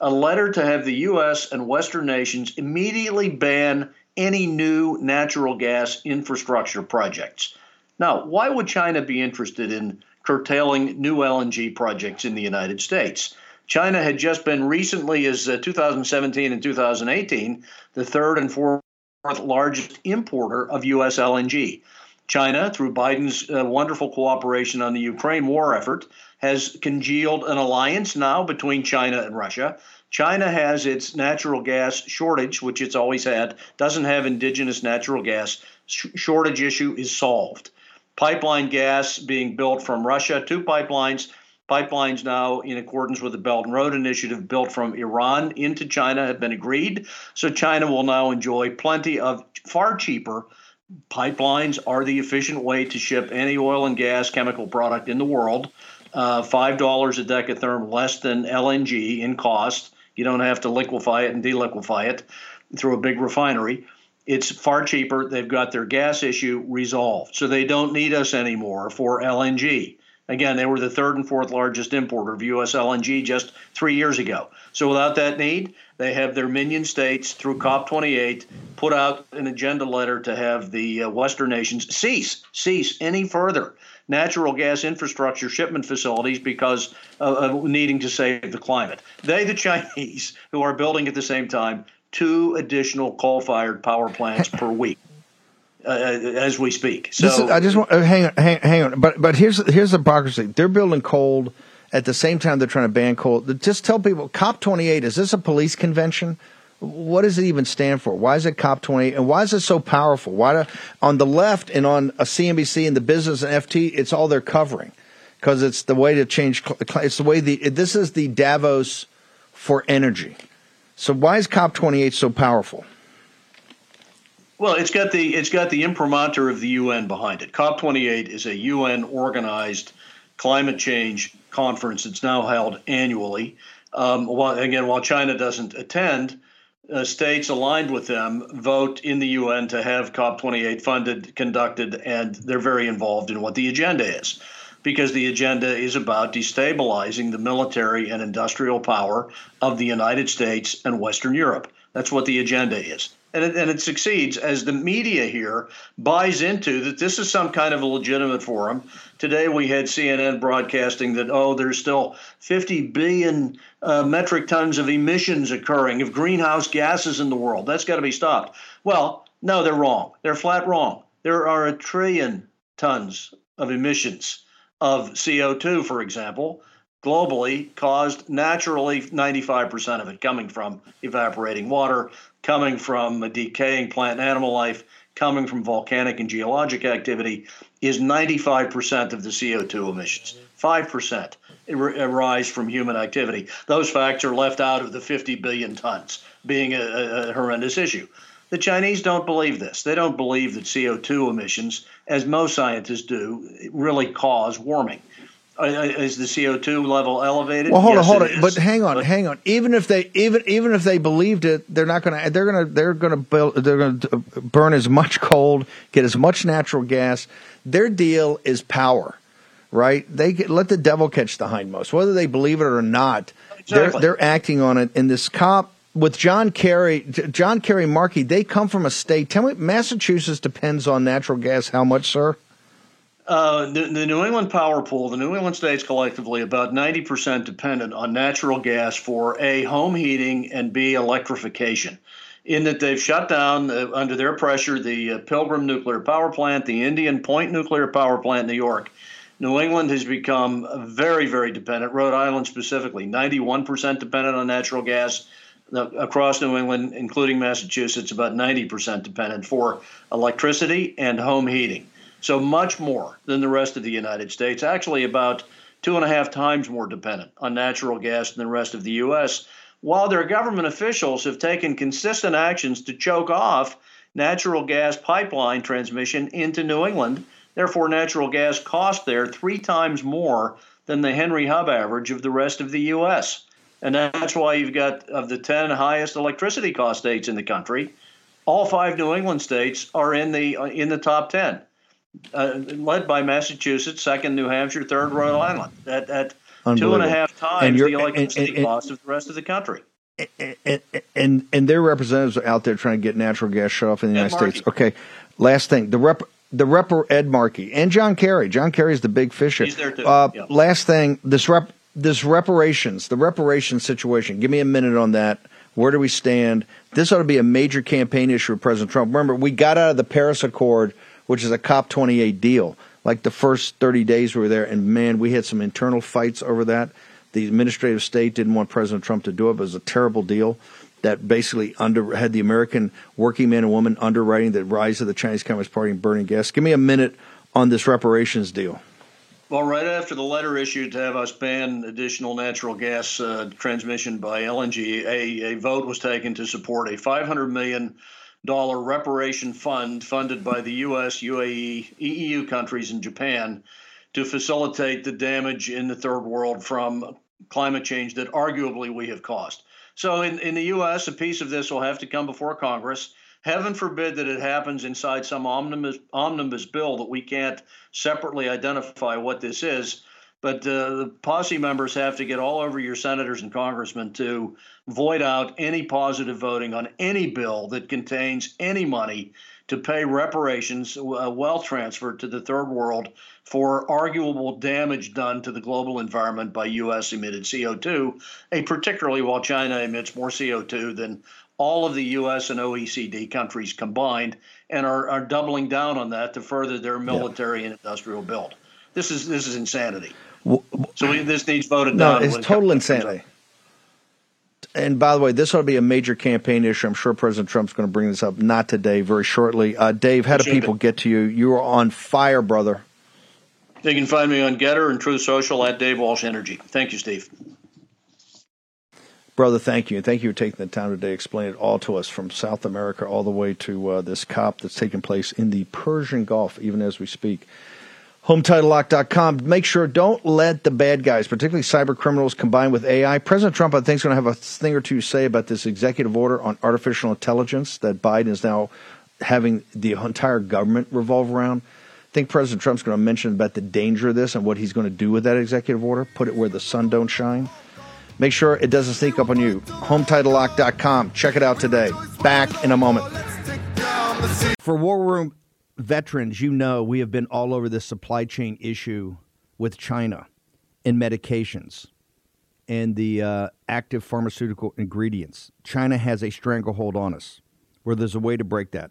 a letter to have the U.S. and Western nations immediately ban any new natural gas infrastructure projects. Now, why would China be interested in curtailing new LNG projects in the United States? China had just been recently, as uh, 2017 and 2018, the third and fourth largest importer of U.S. LNG. China, through Biden's uh, wonderful cooperation on the Ukraine war effort, has congealed an alliance now between China and Russia. China has its natural gas shortage, which it's always had, doesn't have indigenous natural gas. Sh- shortage issue is solved. Pipeline gas being built from Russia, two pipelines. Pipelines now, in accordance with the Belt and Road Initiative, built from Iran into China have been agreed. So China will now enjoy plenty of far cheaper pipelines are the efficient way to ship any oil and gas chemical product in the world. Uh, $5 a decatherm less than LNG in cost. You don't have to liquefy it and deliquefy it through a big refinery. It's far cheaper. They've got their gas issue resolved. So they don't need us anymore for LNG. Again, they were the third and fourth largest importer of U.S. LNG just three years ago. So without that need, they have their minion states through COP28 put out an agenda letter to have the uh, Western nations cease, cease any further natural gas infrastructure shipment facilities because of, of needing to save the climate. They, the Chinese, who are building at the same time two additional coal-fired power plants per week. Uh, as we speak, so is, I just want uh, hang on, hang, hang on. But but here's here's the hypocrisy. They're building coal at the same time they're trying to ban coal. Just tell people COP28 is this a police convention? What does it even stand for? Why is it COP28 and why is it so powerful? Why do, on the left and on a CNBC and the business and FT, it's all they're covering because it's the way to change. It's the way the this is the Davos for energy. So why is COP28 so powerful? Well, it's got the it's got the imprimatur of the UN behind it. COP28 is a UN organized climate change conference. It's now held annually. Um, while, again, while China doesn't attend, uh, states aligned with them vote in the UN to have COP28 funded, conducted, and they're very involved in what the agenda is. Because the agenda is about destabilizing the military and industrial power of the United States and Western Europe. That's what the agenda is and it, and it succeeds as the media here buys into that this is some kind of a legitimate forum. Today we had CNN broadcasting that oh, there's still 50 billion uh, metric tons of emissions occurring of greenhouse gases in the world. That's got to be stopped. Well, no, they're wrong. They're flat wrong. There are a trillion tons of emissions of CO2, for example, globally caused naturally 95% of it coming from evaporating water, coming from decaying plant and animal life, coming from volcanic and geologic activity is 95% of the CO2 emissions. 5% er, arise from human activity. Those facts are left out of the 50 billion tons being a, a horrendous issue. The Chinese don't believe this. They don't believe that CO2 emissions, as most scientists do, really cause warming. Uh, is the CO2 level elevated? Well, hold Yes, on, hold on. But hang on, hang on. Even if they even even if they believed it, they're not going to. They're going to. They're going to build. They're going to burn as much coal, get as much natural gas. Their deal is power, right? They get, let the devil catch the hindmost, whether they believe it or not. They're Exactly. they're acting on it. And this cop with John Kerry, John Kerry Markey, they come from a state. Tell me, Massachusetts depends on natural gas. How much, sir? Uh, the, the New England power pool, the New England states collectively, about 90% dependent on natural gas for A, home heating, and B, electrification. In that they've shut down, uh, under their pressure, the uh, Pilgrim nuclear power plant, the Indian Point nuclear power plant in New York. New England has become very, very dependent, Rhode Island specifically, 91% dependent on natural gas. Across New England, including Massachusetts, about 90% dependent for electricity and home heating. So much more than the rest of the United States, actually, about two and a half times more dependent on natural gas than the rest of the U.S. While their government officials have taken consistent actions to choke off natural gas pipeline transmission into New England, therefore, natural gas costs there three times more than the Henry Hub average of the rest of the U.S. And that's why you've got, of the 10 highest electricity cost states in the country, all five New England states are in the uh, in the top 10 uh, led by Massachusetts, second New Hampshire, third Rhode Island. At, at two and a. And times the electricity and- and- cost of the rest of the country. and, and and their representatives are out there trying to get natural gas shut off in the Ed United Markey. States. Okay, last thing the rep the rep Ed Markey and John Kerry. John Kerry is the big fish. here. He's there too, Uh, yeah. Last thing this rep this reparations the reparations situation. Give me a minute on that. Where do we stand? This ought to be a major campaign issue for President Trump. Remember, we got out of the Paris Accord, which is a COP twenty eight deal. Like the first thirty days we were there, and man, we had some internal fights over that. The administrative state didn't want President Trump to do it. But it was a terrible deal that basically under had the American working man and woman underwriting the rise of the Chinese Communist Party and burning gas. Give me a minute on this reparations deal. Well, right after the letter issued to have us ban additional natural gas uh, transmission by LNG, a, a vote was taken to support a $500 million reparation fund funded by the U.S., UAE, EU countries, and Japan to facilitate the damage in the third world from climate change that arguably we have caused. So, in, in the U.S., a piece of this will have to come before Congress. Heaven forbid that it happens inside some omnibus, omnibus bill that we can't separately identify what this is. But uh, the posse members have to get all over your senators and congressmen to void out any positive voting on any bill that contains any money to pay reparations, uh, wealth transfer to the third world for arguable damage done to the global environment by U.S. emitted CO2, a particularly while China emits more CO2 than all of the U.S. and OECD countries combined, and are, are doubling down on that to further their military and industrial build. This is this is insanity. So we, this needs voted No, down. it's it total insanity. And by the way, this ought to be a major campaign issue. I'm sure President Trump's going to bring this up. Not today, very shortly. Uh, Dave, how do people get to you? You are on fire, brother. You can find me on Gettr and Truth Social at Dave Walsh Energy. Thank you, Steve. Brother, thank you. And thank you for taking the time today to explain it all to us from South America all the way to uh, this COP that's taking place in the Persian Gulf, even as we speak. HomeTitleLock.com. Make sure don't let the bad guys, particularly cyber criminals, combine with AI. President Trump, I think, is going to have a thing or two to say about this executive order on artificial intelligence that Biden is now having the entire government revolve around. Think President Trump's going to mention about the danger of this and what he's going to do with that executive order, put it where the sun don't shine. Make sure it doesn't sneak up on you. HomeTitleLock.com. Check it out today. Back in a moment. For War Room veterans, you know we have been all over this supply chain issue with China in medications and the uh, active pharmaceutical ingredients. China has a stranglehold on us where there's a way to break that.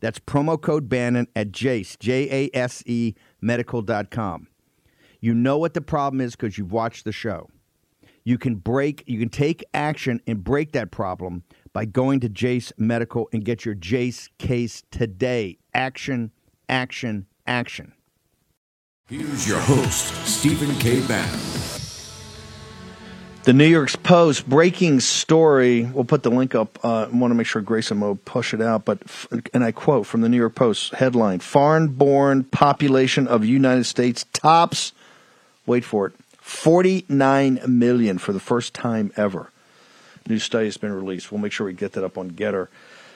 That's promo code Bannon at Jase, J A S E medical.com. You know what the problem is because you've watched the show. You can break, you can take action and break that problem by going to Jase Medical and get your Jase case today. Action, action, action. Here's your host, Stephen K. Bannon. The New York Post breaking story. We'll put the link up. Uh, I want to make sure Grace and Mo push it out. But and I quote from the New York Post headline: "Foreign-born population of United States tops." Wait for it. 49 million for the first time ever. New study has been released. We'll make sure we get that up on Gettr.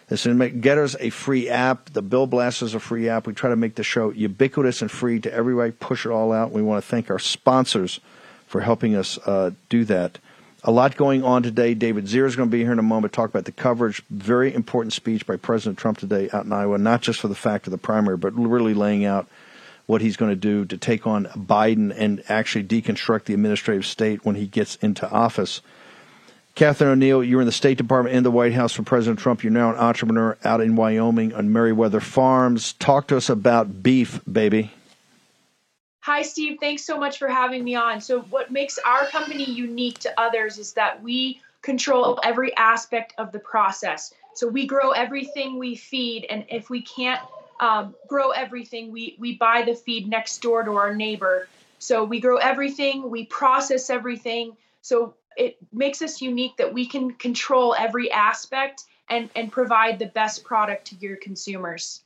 Gettr's a free app. The Bill Blast is a free app. We try to make the show ubiquitous and free to everybody. Push it all out. We want to thank our sponsors for helping us uh, do that. A lot going on today. David Zere is going to be here in a moment. To talk about the coverage. Very important speech by President Trump today out in Iowa, not just for the fact of the primary, but really laying out what he's going to do to take on Biden and actually deconstruct the administrative state when he gets into office. Catherine O'Neill, you're in the State Department and the White House for President Trump. You're now an entrepreneur out in Wyoming on Merriweather Farms. Talk to us about beef, baby. Hi, Steve. Thanks so much for having me on. So, what makes our company unique to others is that we control every aspect of the process. So, we grow everything we feed, and if we can't um, grow everything. We we buy the feed next door to our neighbor. So we grow everything, we process everything. So it makes us unique that we can control every aspect and and provide the best product to your consumers.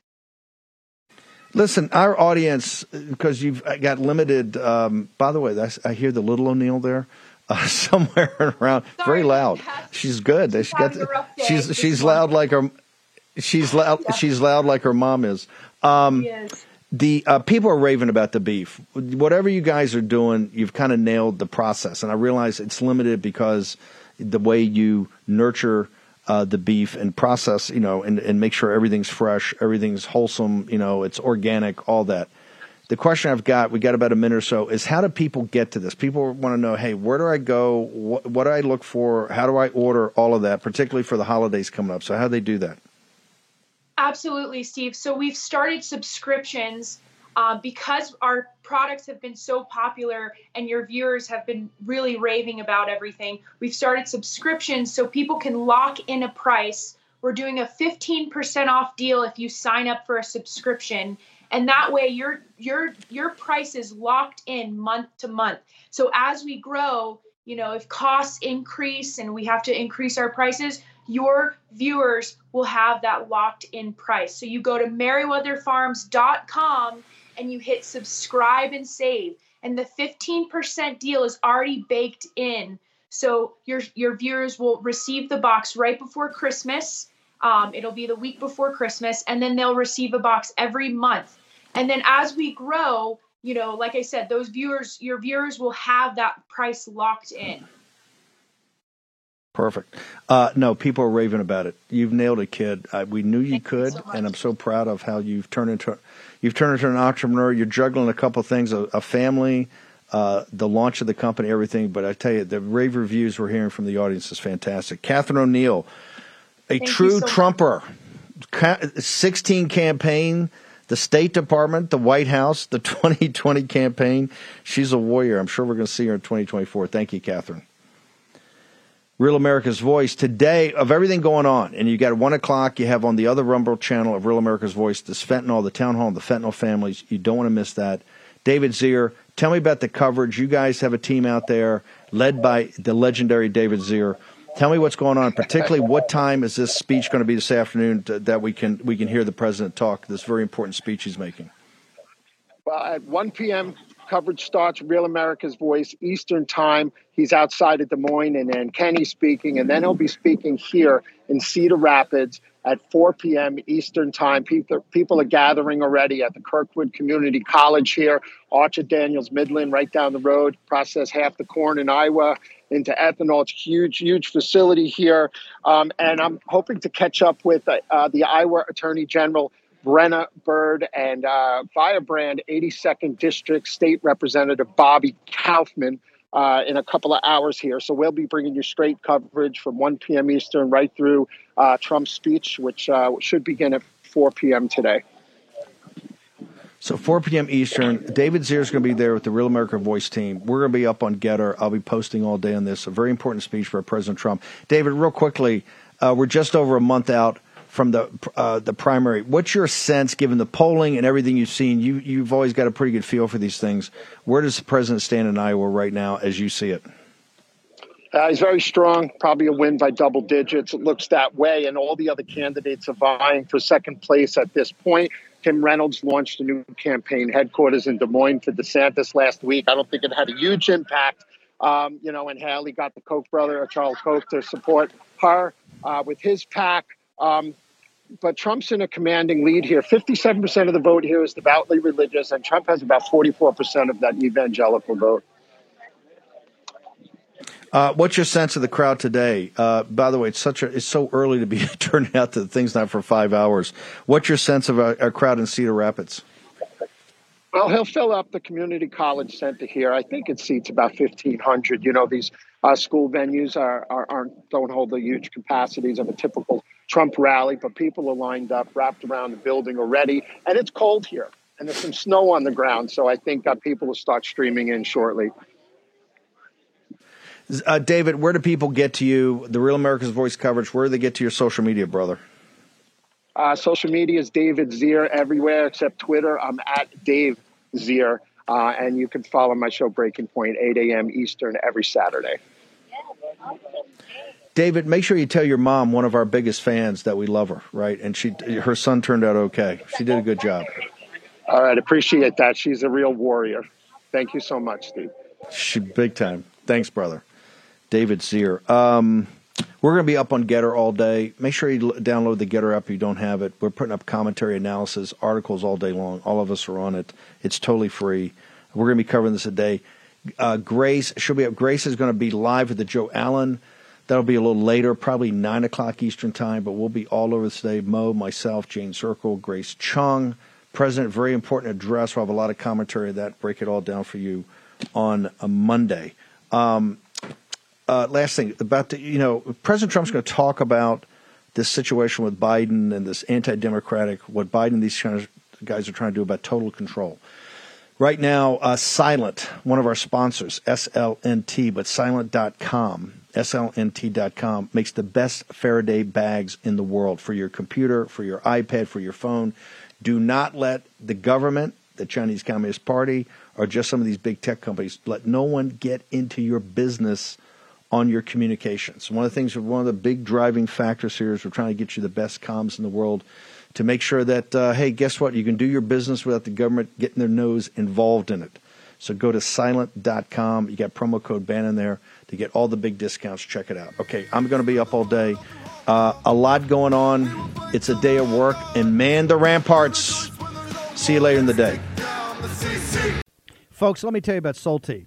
Listen, our audience, because you've got limited. Um, by the way, I hear the little O'Neill there. Uh, somewhere around, Sorry, very loud. She's good. She's, got, she's she's loud like her She's loud. Yeah. She's loud like her mom is. Um, yes. The uh, people are raving about the beef. Whatever you guys are doing, you've kind of nailed the process, and I realize it's limited because the way you nurture uh, the beef and process, you know, and, and make sure everything's fresh, everything's wholesome, you know, it's organic, all that. The question I've got, we got about a minute or so, is how do people get to this? People want to know, hey, where do I go? What, what do I look for? How do I order all of that, particularly for the holidays coming up? So how do they do that? Absolutely, Steve. So we've started subscriptions uh, because our products have been so popular and your viewers have been really raving about everything. We've started subscriptions so people can lock in a price. We're doing a 15% off deal if you sign up for a subscription. And that way your your your price is locked in month to month. So as we grow, you know, if costs increase and we have to increase our prices, your viewers will have that locked in price. So you go to merriweatherfarms.com and you hit subscribe and save. And the 15% deal is already baked in. So your your viewers will receive the box right before Christmas. Um, it'll be the week before Christmas, and then they'll receive a box every month. And then as we grow, you know, like I said, those viewers, your viewers will have that price locked in. Perfect. Uh, no, people are raving about it. You've nailed it, kid. Uh, we knew you Thank could, you so and I'm so proud of how you've turned into you've turned into an entrepreneur. You're juggling a couple of things: a, a family, uh, the launch of the company, everything. But I tell you, the rave reviews we're hearing from the audience is fantastic. Catherine O'Neill, a Thank true so Trumper, 16 campaign. The State Department, the White House, the 2020 campaign. She's a warrior. I'm sure we're going to see her in 2024. Thank you, Catherine. Real America's Voice today of everything going on. And you got one o'clock, you have on the other Rumble channel of Real America's Voice this fentanyl, the town hall, the fentanyl families. You don't want to miss that. David Zere, tell me about the coverage. You guys have a team out there led by the legendary David Zere. Tell me what's going on, particularly what time is this speech going to be this afternoon to, that we can we can hear the president talk? This very important speech he's making. Well, at 1 p.m. coverage starts Real America's Voice Eastern Time. He's outside of Des Moines, and then Kenny's speaking, and then he'll be speaking here in Cedar Rapids at 4 p.m. Eastern Time. People, people are gathering already at the Kirkwood Community College here, Archer Daniels Midland, right down the road. Process half the corn in Iowa into ethanol. It's huge, huge facility here. Um, and I'm hoping to catch up with uh, uh, the Iowa Attorney General. Brenna Bird and uh, Firebrand 82nd District State Representative Bobby Kaufman uh, in a couple of hours here. So we'll be bringing you straight coverage from 1 p.m. Eastern right through uh, Trump's speech, which uh, should begin at 4 p.m. today. So 4 p.m. Eastern. David Zere is going to be there with the Real America Voice team. We're going to be up on Gettr. I'll be posting all day on this. A very important speech for President Trump. David, real quickly, uh, we're just over a month out from the uh, the primary. What's your sense, given the polling and everything you've seen? You you've always got a pretty good feel for these things. Where does the president stand in Iowa right now, as you see it? Uh, he's very strong, probably a win by double digits. It looks that way, and all the other candidates are vying for second place at this point. Kim Reynolds launched a new campaign headquarters in Des Moines for DeSantis last week. I don't think it had a huge impact, um, you know, and Haley got the Koch brother, Charles Koch, to support her uh, with his PAC. Um, but Trump's in a commanding lead here. 57% of the vote here is devoutly religious, and Trump has about 44% of that evangelical vote. Uh, what's your sense of the crowd today? Uh, by the way, it's such a it's so early to be turning out the things not for five hours. What's your sense of a, a crowd in Cedar Rapids? Well, he'll fill up the community college center here. I think it seats about fifteen hundred. You know, these uh, school venues are, are aren't don't hold the huge capacities of a typical Trump rally, but people are lined up, wrapped around the building already, and it's cold here, and there's some snow on the ground. So I think uh, people will start streaming in shortly. Uh, David, where do people get to you? The Real America's Voice coverage. Where do they get to your social media, brother? Uh, social media is David Zere everywhere except Twitter. I'm at Dave Zere, uh, and you can follow my show Breaking Point 8 a.m. Eastern every Saturday. David, make sure you tell your mom, one of our biggest fans, that we love her, right? And she, her son turned out okay. She did a good job. All right, appreciate that. She's a real warrior. Thank you so much, Steve. She big time. Thanks, brother. David Zere. Um, we're going to be up on Gettr all day. Make sure you download the Gettr app if you don't have it. We're putting up commentary, analysis, articles all day long. All of us are on it. It's totally free. We're going to be covering this a day. Uh, Grace, she'll be up. Grace is going to be live with the Joe Allen. That'll be a little later, probably 9 o'clock Eastern Time, but we'll be all over this day. Mo, myself, Jayne Zirkle, Grace Chong. President, very important address. We'll have a lot of commentary of that. Break it all down for you on a Monday. Um, uh, last thing about the, you know, President Trump's going to talk about this situation with Biden and this anti-democratic, what Biden and these kind of guys are trying to do about total control. Right now, uh, Silent, one of our sponsors, SLNT, but silent.com, slnt.com, makes the best Faraday bags in the world for your computer, for your iPad, for your phone. Do not let the government, the Chinese Communist Party, or just some of these big tech companies, let no one get into your business on your communications. One of the things, one of the big driving factors here is we're trying to get you the best comms in the world to make sure that, uh, hey, guess what? You can do your business without the government getting their nose involved in it. So go to silent.com. You got promo code Bannon there to get all the big discounts. Check it out. Okay, I'm going to be up all day. Uh, a lot going on. It's a day of work, and man the ramparts. See you later in the day. Folks, let me tell you about Solti.